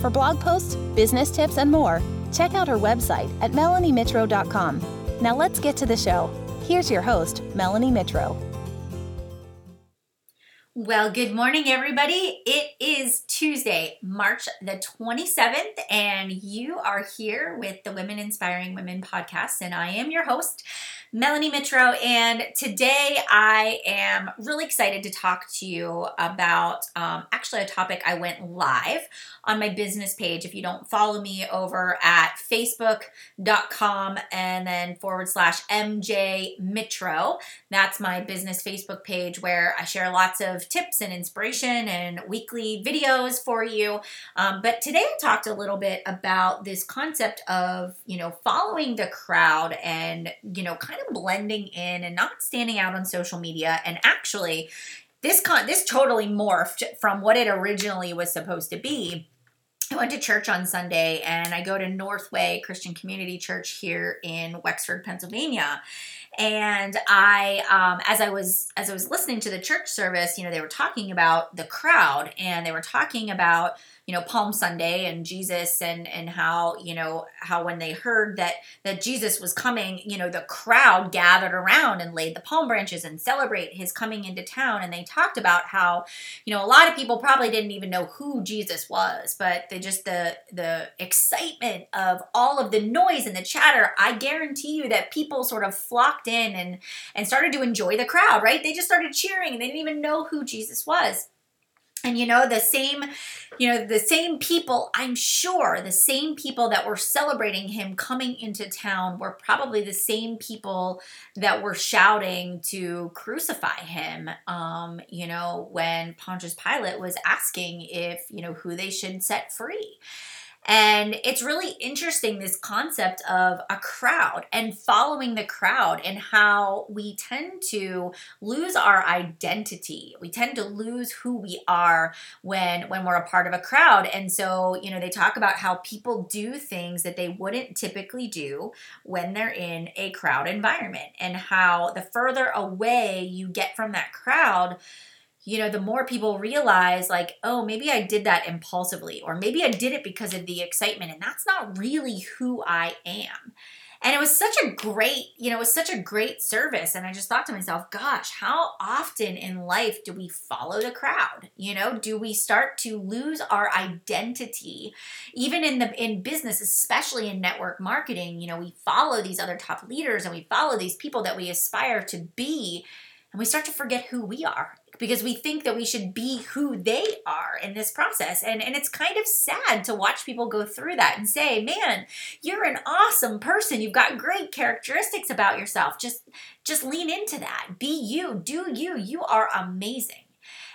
For blog posts, business tips, and more, check out her website at melaniemitro.com. Now let's get to the show. Here's your host, Melanie Mitro. Well, good morning, everybody. It is Tuesday, March the 27th, and you are here with the Women Inspiring Women podcast, and I am your host. Melanie Mitro, and today I am really excited to talk to you about um, actually a topic I went live on my business page. If you don't follow me over at facebook.com and then forward slash MJ Mitro, that's my business Facebook page where I share lots of tips and inspiration and weekly videos for you. Um, but today I talked a little bit about this concept of, you know, following the crowd and, you know, kind of blending in and not standing out on social media and actually this con this totally morphed from what it originally was supposed to be I went to church on Sunday and I go to Northway Christian Community Church here in Wexford, Pennsylvania. And I, um, as I was as I was listening to the church service, you know, they were talking about the crowd and they were talking about you know Palm Sunday and Jesus and and how you know how when they heard that that Jesus was coming, you know the crowd gathered around and laid the palm branches and celebrate his coming into town. And they talked about how you know a lot of people probably didn't even know who Jesus was, but the just the the excitement of all of the noise and the chatter. I guarantee you that people sort of in and and started to enjoy the crowd. Right? They just started cheering and they didn't even know who Jesus was and you know the same you know the same people i'm sure the same people that were celebrating him coming into town were probably the same people that were shouting to crucify him um you know when pontius pilate was asking if you know who they should set free and it's really interesting this concept of a crowd and following the crowd and how we tend to lose our identity. We tend to lose who we are when when we're a part of a crowd. And so, you know, they talk about how people do things that they wouldn't typically do when they're in a crowd environment and how the further away you get from that crowd, you know, the more people realize, like, oh, maybe I did that impulsively, or maybe I did it because of the excitement, and that's not really who I am. And it was such a great, you know, it was such a great service. And I just thought to myself, gosh, how often in life do we follow the crowd? You know, do we start to lose our identity? Even in the in business, especially in network marketing, you know, we follow these other top leaders and we follow these people that we aspire to be and we start to forget who we are because we think that we should be who they are in this process. And, and it's kind of sad to watch people go through that and say, man, you're an awesome person. You've got great characteristics about yourself. Just, just lean into that. Be you. Do you. You are amazing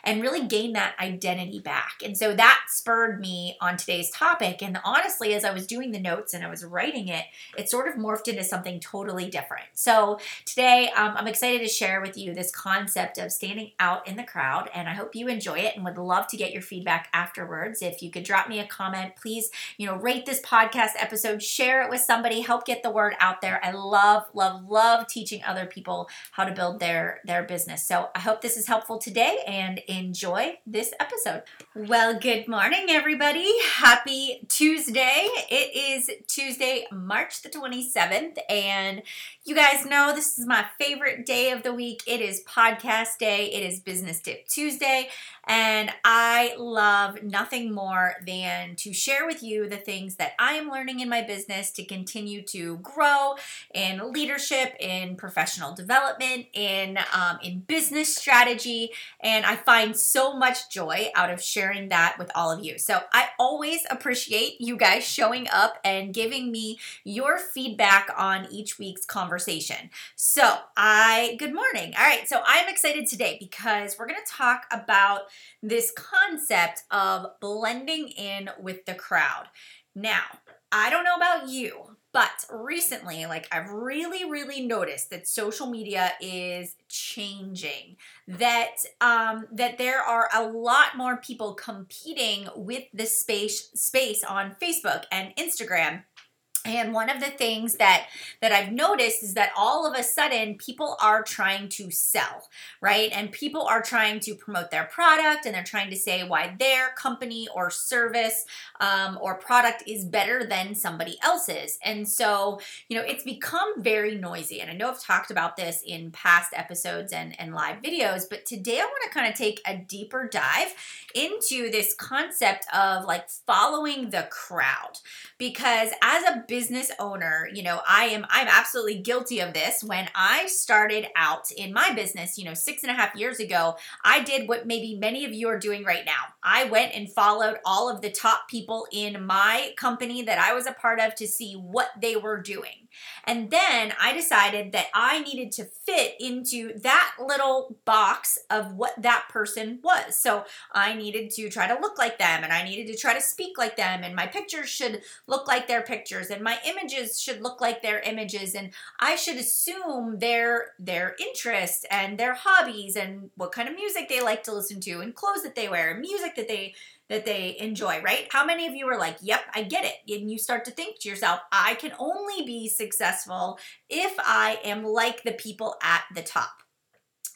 and really gain that identity back. And so that spurred me on today's topic. And honestly, as I was doing the notes and I was writing it, it sort of morphed into something totally different. So today, um, I'm excited to share with you this concept of standing out in the crowd. And I hope you enjoy it and would love to get your feedback afterwards. If you could drop me a comment, please, you know, rate this podcast episode, share it with somebody, help get the word out there. I love, love, love teaching other people how to build their their business. So I hope this is helpful today and enjoy this episode. Well, good morning, everybody. Happy Tuesday. It is Tuesday, March the 27th, and you guys know this is my favorite day of the week. It is podcast day, it is business tip Tuesday, and I love nothing more than to share with you the things that I am learning in my business to continue to grow in leadership, in professional development, in um, in business strategy, and I find so much joy out of sharing that with all of you. So I always appreciate you guys showing up and giving me your feedback on each week's conversation. So I good morning. All right, so I'm excited today because we're going to talk about this concept of blending in with the crowd. Now, I don't know about you, but recently, like I've really, really noticed that social media is changing. That um, that there are a lot more people competing with the space space on Facebook and Instagram and one of the things that that I've noticed is that all of a sudden people are trying to sell, right? And people are trying to promote their product and they're trying to say why their company or service um, or product is better than somebody else's. And so, you know, it's become very noisy. And I know I've talked about this in past episodes and, and live videos, but today I want to kind of take a deeper dive into this concept of like following the crowd because as a business owner, you know, I am I'm absolutely guilty of this. When I started out in my business, you know, six and a half years ago, I did what maybe many of you are doing right now. I went and followed all of the top people in my company that I was a part of to see what they were doing. And then I decided that I needed to fit into that little box of what that person was. So I needed to try to look like them and I needed to try to speak like them and my pictures should look like their pictures and my images should look like their images and I should assume their their interests and their hobbies and what kind of music they like to listen to and clothes that they wear and music that they that they enjoy, right? How many of you are like, yep, I get it? And you start to think to yourself, I can only be successful if I am like the people at the top.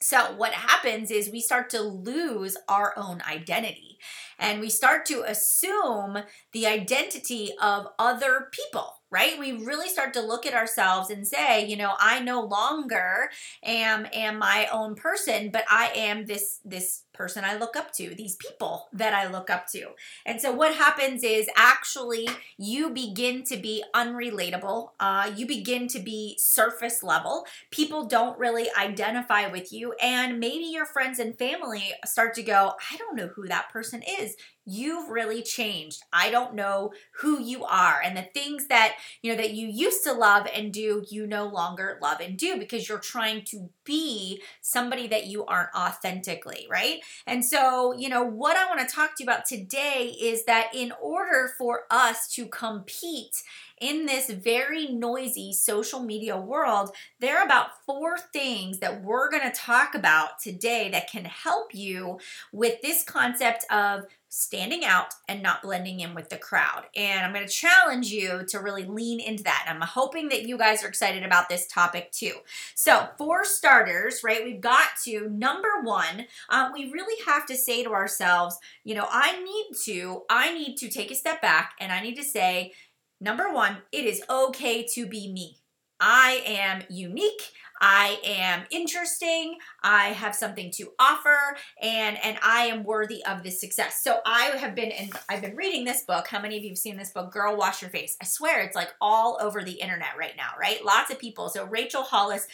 So, what happens is we start to lose our own identity and we start to assume the identity of other people right? We really start to look at ourselves and say you know i no longer am am my own person but i am this this person i look up to these people that i look up to. And so what happens is actually you begin to be unrelatable uh, you begin to be surface level. People don't really identify with you and maybe your friends and family start to go i don't know who that person is. You've really changed. I don't know who you are. And the things that, you know, that you used to love and do, you no longer love and do because you're trying to be somebody that you aren't authentically, right? And so, you know, what I want to talk to you about today is that in order for us to compete in this very noisy social media world, there are about four things that we're going to talk about today that can help you with this concept of standing out and not blending in with the crowd. And I'm going to challenge you to really lean into that. And I'm hoping that you guys are excited about this topic too. So, for starters, right, we've got to number one, uh, we really have to say to ourselves, you know, I need to, I need to take a step back and I need to say, Number one, it is okay to be me. I am unique. I am interesting. I have something to offer, and and I am worthy of this success. So I have been and I've been reading this book. How many of you have seen this book, Girl Wash Your Face? I swear it's like all over the internet right now, right? Lots of people. So Rachel Hollis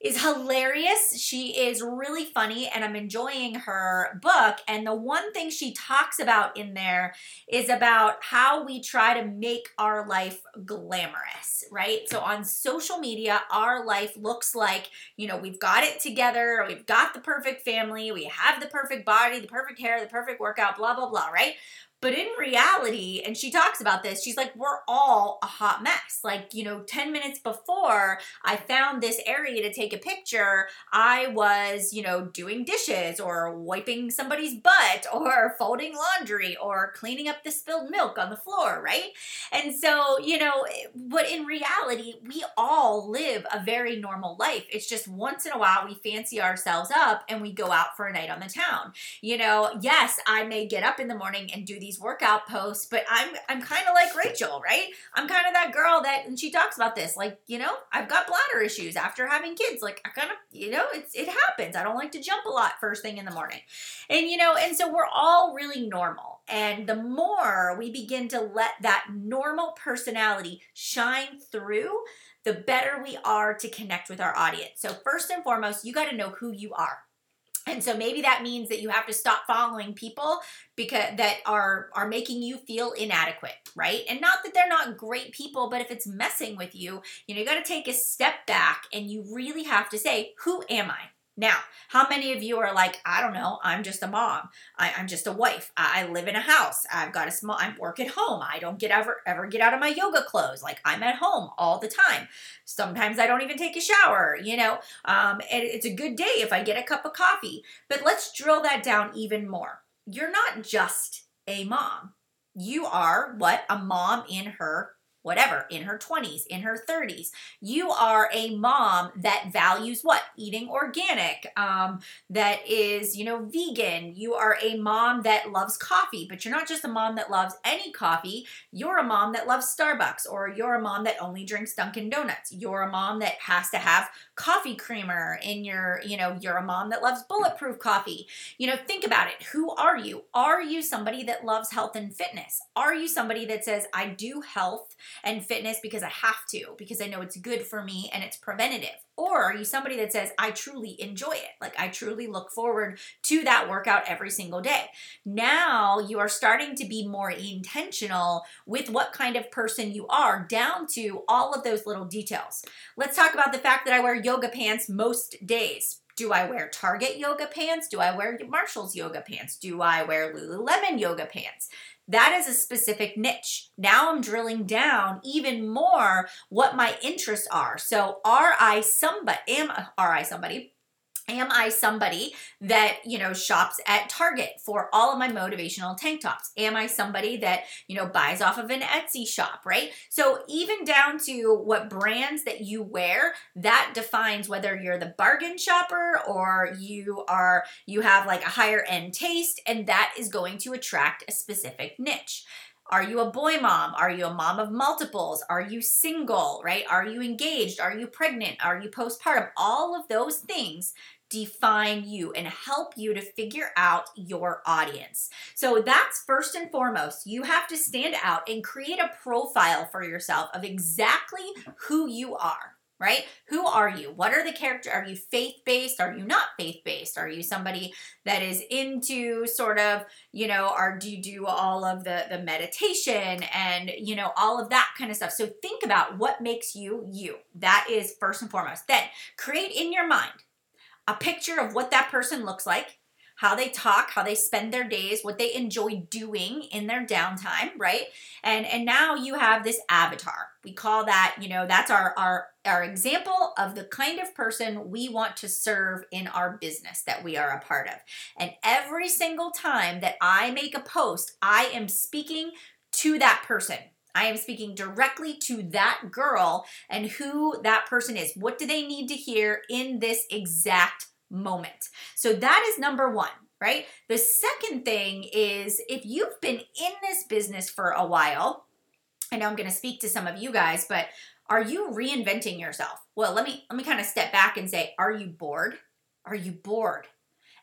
is hilarious. She is really funny, and I'm enjoying her book. And the one thing she talks about in there is about how we try to make our life glamorous, right? So on social media, our life looks like, you know, we've got it together, we've got the perfect family, we have the perfect body, the perfect hair, the perfect workout, blah, blah, blah, right? But in reality, and she talks about this, she's like, we're all a hot mess. Like, you know, 10 minutes before I found this area to take a picture, I was, you know, doing dishes or wiping somebody's butt or folding laundry or cleaning up the spilled milk on the floor, right? And so, you know, but in reality, we all live a very normal life. It's just once in a while we fancy ourselves up and we go out for a night on the town. You know, yes, I may get up in the morning and do these these workout posts, but I'm I'm kind of like Rachel, right? I'm kind of that girl that and she talks about this like, you know, I've got bladder issues after having kids. Like I kind of, you know, it's it happens. I don't like to jump a lot first thing in the morning. And you know, and so we're all really normal. And the more we begin to let that normal personality shine through, the better we are to connect with our audience. So first and foremost, you got to know who you are and so maybe that means that you have to stop following people because that are are making you feel inadequate, right? And not that they're not great people, but if it's messing with you, you know, you got to take a step back and you really have to say, who am I? Now, how many of you are like, I don't know, I'm just a mom. I, am just a wife. I, I, live in a house. I've got a small, I work at home. I don't get ever, ever get out of my yoga clothes. Like I'm at home all the time. Sometimes I don't even take a shower, you know, um, and it's a good day if I get a cup of coffee. But let's drill that down even more. You're not just a mom. You are what? A mom in her whatever, in her 20s, in her 30s. You are a mom that values what? Eating organic, um, that is, you know, vegan. You are a mom that loves coffee, but you're not just a mom that loves any coffee. You're a mom that loves Starbucks, or you're a mom that only drinks Dunkin' Donuts. You're a mom that has to have coffee creamer in your, you know, you're a mom that loves bulletproof coffee. You know, think about it. Who are you? Are you somebody that loves health and fitness? Are you somebody that says, I do health and fitness because I have to, because I know it's good for me and it's preventative? Or are you somebody that says, I truly enjoy it? Like, I truly look forward to that workout every single day. Now you are starting to be more intentional with what kind of person you are, down to all of those little details. Let's talk about the fact that I wear yoga pants most days. Do I wear Target yoga pants? Do I wear Marshall's yoga pants? Do I wear Lululemon yoga pants? That is a specific niche. Now I'm drilling down even more what my interests are. So are I somebody, am, are I somebody am I somebody that, you know, shops at Target for all of my motivational tank tops? Am I somebody that, you know, buys off of an Etsy shop, right? So even down to what brands that you wear, that defines whether you're the bargain shopper or you are you have like a higher end taste and that is going to attract a specific niche. Are you a boy mom? Are you a mom of multiples? Are you single, right? Are you engaged? Are you pregnant? Are you postpartum? All of those things define you and help you to figure out your audience. So that's first and foremost. You have to stand out and create a profile for yourself of exactly who you are right? Who are you? What are the character? Are you faith based? Are you not faith based? Are you somebody that is into sort of, you know, or do you do all of the the meditation and you know all of that kind of stuff? So think about what makes you you. That is first and foremost. Then create in your mind a picture of what that person looks like, how they talk, how they spend their days, what they enjoy doing in their downtime, right? And and now you have this avatar. We call that, you know, that's our our our example of the kind of person we want to serve in our business that we are a part of. And every single time that I make a post, I am speaking to that person. I am speaking directly to that girl and who that person is. What do they need to hear in this exact moment? So that is number one, right? The second thing is if you've been in this business for a while, I know I'm going to speak to some of you guys, but are you reinventing yourself? Well, let me let me kind of step back and say, are you bored? Are you bored?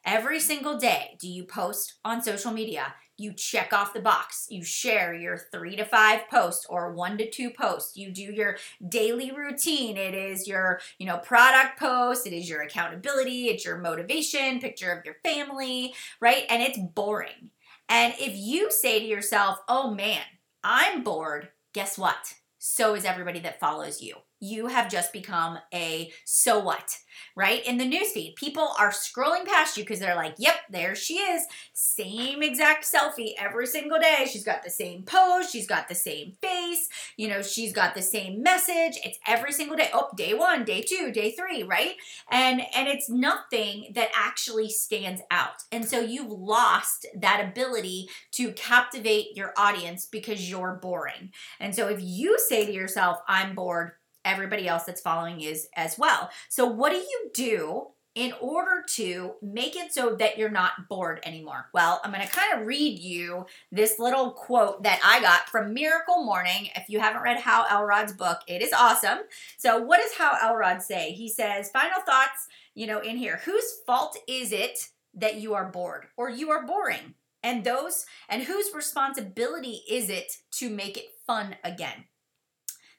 Every single day, do you post on social media? you check off the box. You share your three to five posts or one to two posts. You do your daily routine. It is your, you know, product post. It is your accountability. It's your motivation, picture of your family, right? And it's boring. And if you say to yourself, oh man, I'm bored, guess what? So is everybody that follows you you have just become a so what, right? In the newsfeed, people are scrolling past you because they're like, yep, there she is. Same exact selfie every single day. She's got the same pose, she's got the same face, you know, she's got the same message. It's every single day. Oh, day one, day two, day three, right? And and it's nothing that actually stands out. And so you've lost that ability to captivate your audience because you're boring. And so if you say to yourself, I'm bored, everybody else that's following is as well. So, what do you do in order to make it so that you're not bored anymore? Well, I'm going to kind of read you this little quote that I got from Miracle Morning. If you haven't read Hal Elrod's book, it is awesome. So, what does Hal Elrod say? He says, Final thoughts, you know, in here. Whose fault is it that you are bored or you are boring? And those, and whose responsibility is it to make it fun again?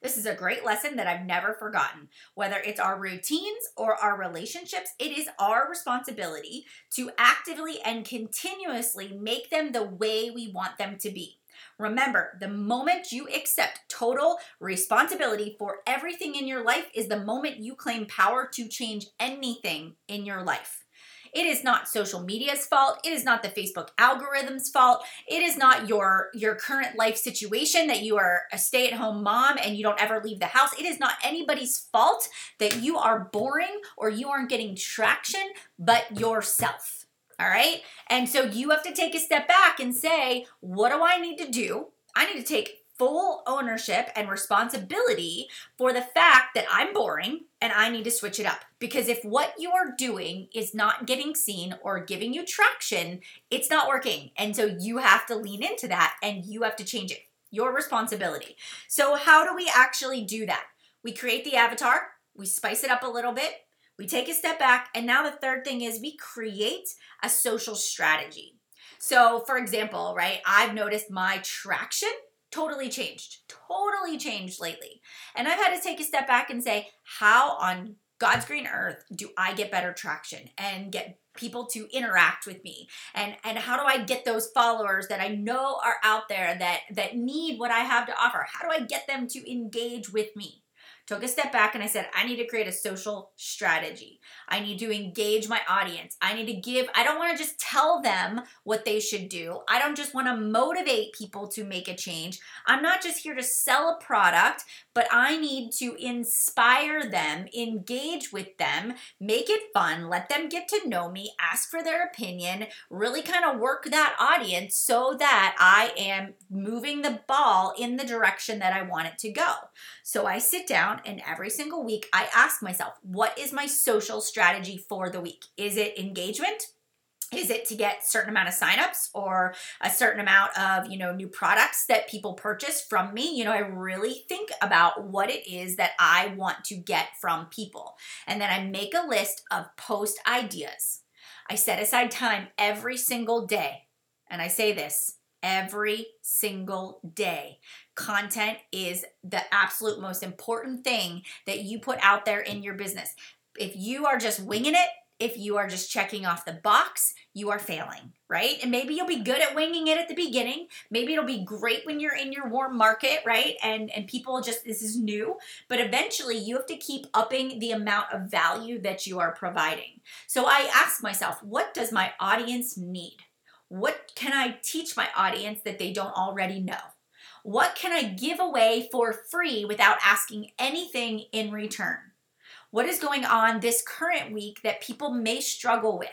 This is a great lesson that I've never forgotten. Whether it's our routines or our relationships, it is our responsibility to actively and continuously make them the way we want them to be. Remember, the moment you accept total responsibility for everything in your life is the moment you claim power to change anything in your life. It is not social media's fault. It is not the Facebook algorithm's fault. It is not your your current life situation that you are a stay-at-home mom and you don't ever leave the house. It is not anybody's fault that you are boring or you aren't getting traction but yourself. All right? And so you have to take a step back and say, what do I need to do? I need to take full ownership and responsibility for the fact that I'm boring and I need to switch it up. Because if what you are doing is not getting seen or giving you traction, it's not working. And so you have to lean into that and you have to change it. Your responsibility. So, how do we actually do that? We create the avatar, we spice it up a little bit, we take a step back, and now the third thing is we create a social strategy. So, for example, right, I've noticed my traction totally changed, totally changed lately. And I've had to take a step back and say, how on God's green earth do I get better traction and get people to interact with me? And and how do i get those followers that i know are out there that that need what i have to offer? How do i get them to engage with me took a step back and I said, I need to create a social strategy. I need to engage my audience. I need to give, I don't want to just tell them what they should do. I don't just want to motivate people to make a change. I'm not just here to sell a product, but I need to inspire them, engage with them, make it fun, let them get to know me, ask for their opinion, really kind of work that audience so that I am moving the ball in the direction that I want it to go. So I sit down and every single week I ask myself, what is my social strategy for the week? Is it engagement? is it to get certain amount of signups or a certain amount of you know new products that people purchase from me you know i really think about what it is that i want to get from people and then i make a list of post ideas i set aside time every single day and i say this every single day. Content is the absolute most important thing that you put out there in your business. If you are just winging it, if you are just checking off the box, you are failing, right? And maybe you'll be good at winging it at the beginning. Maybe it'll be great when you're in your warm market, right? And and people just this is new, but eventually you have to keep upping the amount of value that you are providing. So I ask myself, what does my audience need? What can I teach my audience that they don't already know? What can I give away for free without asking anything in return? What is going on this current week that people may struggle with?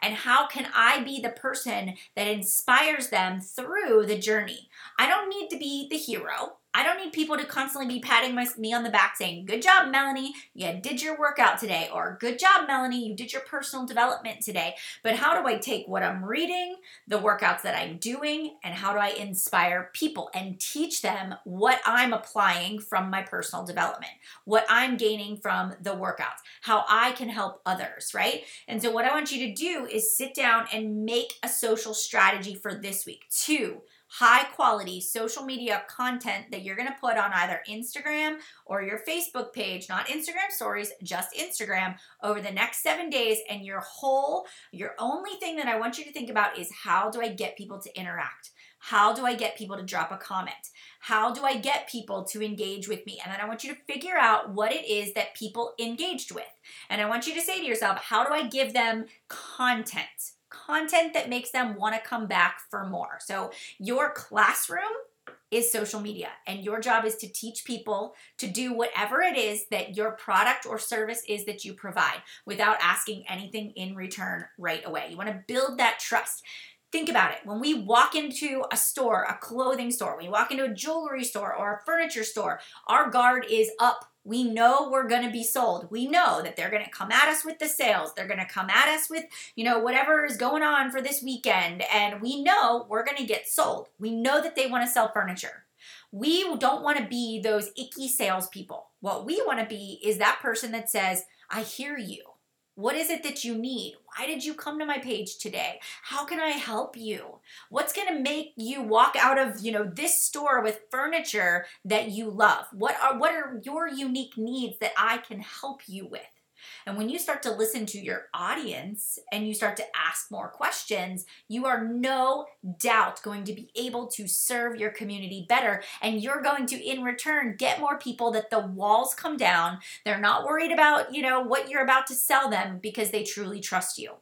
And how can I be the person that inspires them through the journey? I don't need to be the hero. I don't need people to constantly be patting my, me on the back saying, Good job, Melanie, you did your workout today, or Good job, Melanie, you did your personal development today. But how do I take what I'm reading, the workouts that I'm doing, and how do I inspire people and teach them what I'm applying from my personal development, what I'm gaining from the workouts, how I can help others, right? And so, what I want you to do is sit down and make a social strategy for this week. Two, high quality social media content that you're going to put on either Instagram or your Facebook page, not Instagram stories, just Instagram over the next seven days. And your whole, your only thing that I want you to think about is how do I get people to interact? How do I get people to drop a comment? How do I get people to engage with me? And then I want you to figure out what it is that people engaged with. And I want you to say to yourself, how do I give them content? Content that makes them want to come back for more. So, your classroom is social media, and your job is to teach people to do whatever it is that your product or service is that you provide without asking anything in return right away. You want to build that trust. Think about it. When we walk into a store, a clothing store, when you walk into a jewelry store or a furniture store, our guard is up we know we're going to be sold. We know that they're going to come at us with the sales. They're going to come at us with, you know, whatever is going on for this weekend. And we know we're going to get sold. We know that they want to sell furniture. We don't want to be those icky salespeople. What we want to be is that person that says, I hear you. What is it that you need? Why did you come to my page today? How can I help you? What's going to make you walk out of, you know, this store with furniture that you love? What are what are your unique needs that I can help you with? And when you start to listen to your audience and you start to ask more questions, you are no doubt going to be able to serve your community better. And you're going to, in return, get more people that the walls come down. They're not worried about, you know, what you're about to sell them because they truly trust you.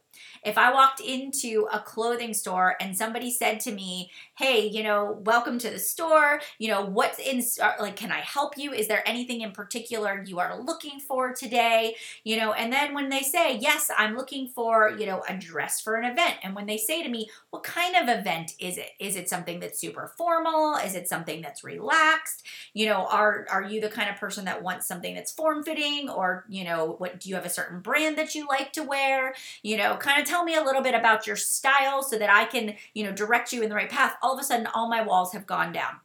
If I walked into a clothing store and somebody said to me, Hey, you know, welcome to the store, you know, what's in, like, can I help you? Is there anything in particular you are looking for today? You know, and then when they say, Yes, I'm looking for, you know, a dress for an event. And when they say to me, What kind of event is it? Is it something that's super formal? Is it something that's relaxed? You know, are, are you the kind of person that wants something that's form fitting? Or, you know, what do you have a certain brand that you like to wear? You know, kind of tell me a little bit about your style so that I can, you know, direct you in the right path. All of a sudden, all my walls have gone down.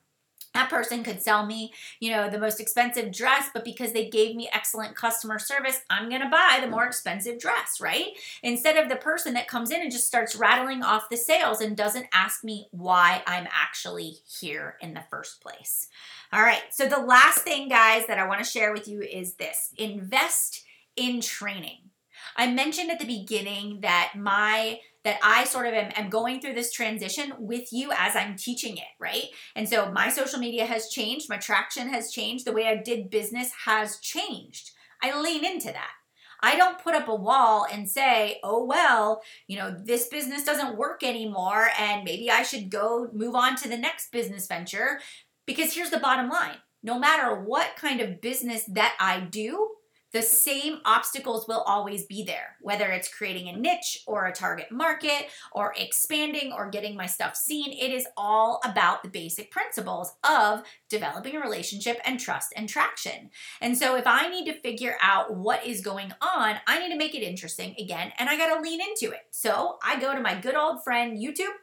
That person could sell me, you know, the most expensive dress, but because they gave me excellent customer service, I'm going to buy the more expensive dress, right? Instead of the person that comes in and just starts rattling off the sales and doesn't ask me why I'm actually here in the first place. All right. So the last thing, guys, that I want to share with you is this invest in training. I mentioned at the beginning that my that I sort of am, am, going through this transition with you as I'm teaching it, right? And so my social media has changed, my traction has changed, the way I did business has changed. I lean into that. I don't put up a wall and say, oh, well, you know, this business doesn't work anymore and maybe I should go move on to the next business venture. Because here's the bottom line no matter what kind of business that I do, the same obstacles will always be there, whether it's creating a niche or a target market or expanding or getting my stuff seen. It is all about the basic principles of developing a relationship and trust and traction. And so, if I need to figure out what is going on, I need to make it interesting again, and I got to lean into it. So, I go to my good old friend YouTube.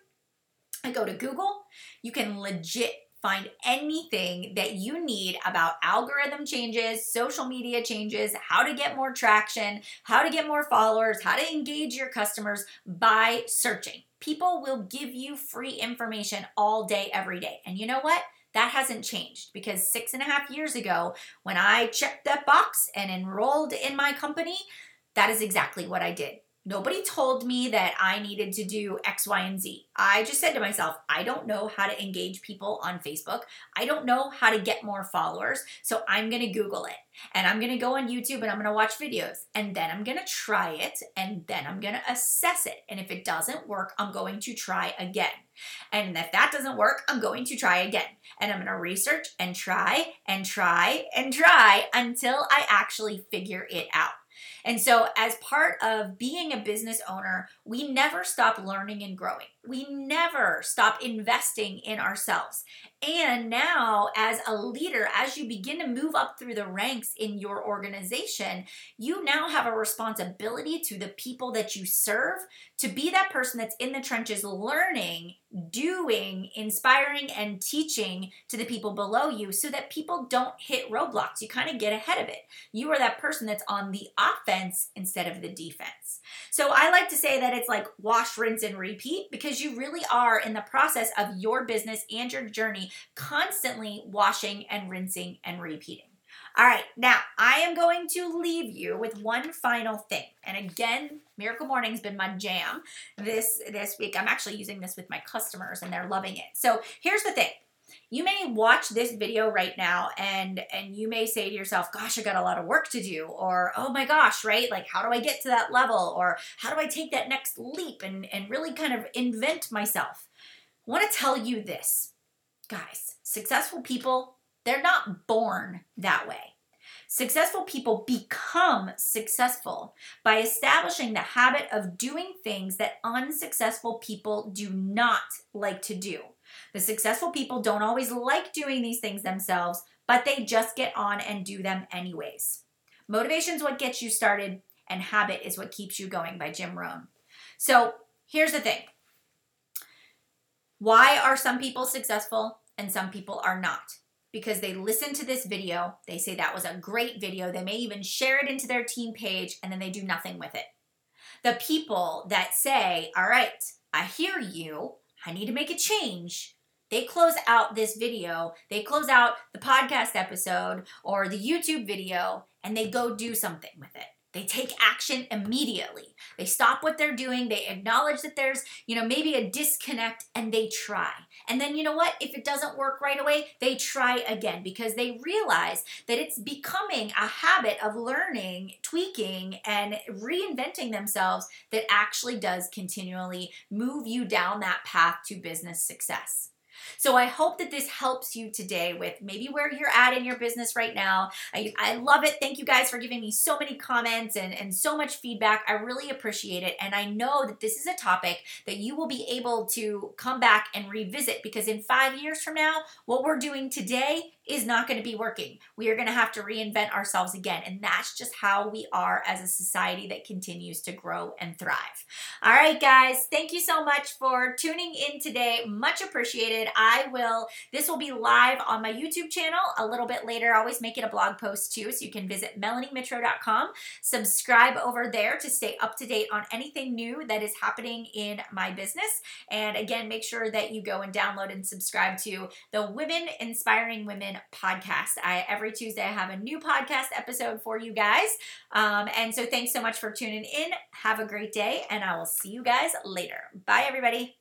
I go to Google. You can legit find anything that you need about algorithm changes, social media changes, how to get more traction, how to get more followers, how to engage your customers by searching. People will give you free information all day, every day. And you know what? That hasn't changed because six and a half years ago, when I checked that box and enrolled in my company, that is exactly what I did. Nobody told me that I needed to do X, Y, and Z. I just said to myself, I don't know how to engage people on Facebook. I don't know how to get more followers. So I'm going to Google it and I'm going to go on YouTube and I'm going to watch videos and then I'm going to try it and then I'm going to assess it. And if it doesn't work, I'm going to try again. And if that doesn't work, I'm going to try again. And I'm going to research and try and try and try until I actually figure it out. And so, as part of being a business owner, we never stop learning and growing. We never stop investing in ourselves. And now, as a leader, as you begin to move up through the ranks in your organization, you now have a responsibility to the people that you serve to be that person that's in the trenches learning, doing, inspiring, and teaching to the people below you so that people don't hit roadblocks. You kind of get ahead of it. You are that person that's on the offense instead of the defense. So I like to say that it's like wash, rinse, and repeat because you really are in the process of your business and your journey constantly washing and rinsing and repeating. All right, now I am going to leave you with one final thing. And again, Miracle Morning's been my jam this this week. I'm actually using this with my customers and they're loving it. So, here's the thing. You may watch this video right now and and you may say to yourself, "Gosh, I got a lot of work to do," or "Oh my gosh, right? Like how do I get to that level?" or "How do I take that next leap and and really kind of invent myself?" I want to tell you this. Guys, successful people, they're not born that way. Successful people become successful by establishing the habit of doing things that unsuccessful people do not like to do. The successful people don't always like doing these things themselves, but they just get on and do them anyways. Motivation is what gets you started, and habit is what keeps you going by Jim Rohn. So here's the thing why are some people successful and some people are not? Because they listen to this video, they say that was a great video, they may even share it into their team page, and then they do nothing with it. The people that say, All right, I hear you, I need to make a change, they close out this video, they close out the podcast episode or the YouTube video, and they go do something with it. They take action immediately. They stop what they're doing. They acknowledge that there's, you know, maybe a disconnect and they try. And then, you know what? If it doesn't work right away, they try again because they realize that it's becoming a habit of learning, tweaking, and reinventing themselves that actually does continually move you down that path to business success. So I hope that this helps you today with maybe where you're at in your business right now. I, I love it. Thank you guys for giving me so many comments and, and so much feedback. I really appreciate it. And I know that this is a topic that you will be able to come back and revisit because in five years from now, what we're doing today is not going to be working. We are going to have to reinvent ourselves again. And that's just how we are as a society that continues to grow and thrive. All right, guys, thank you so much for tuning in today. Much appreciated. I will, this will be live on my YouTube channel a little bit later. I always make it a blog post too, so you can visit melaniemitro.com. Subscribe over there to stay up to date on anything new that is happening in my business. And again, make sure that you go and download and subscribe to the Women Inspiring Women podcast. I every Tuesday I have a new podcast episode for you guys. Um, and so thanks so much for tuning in. Have a great day, and I will see you guys later. Bye, everybody.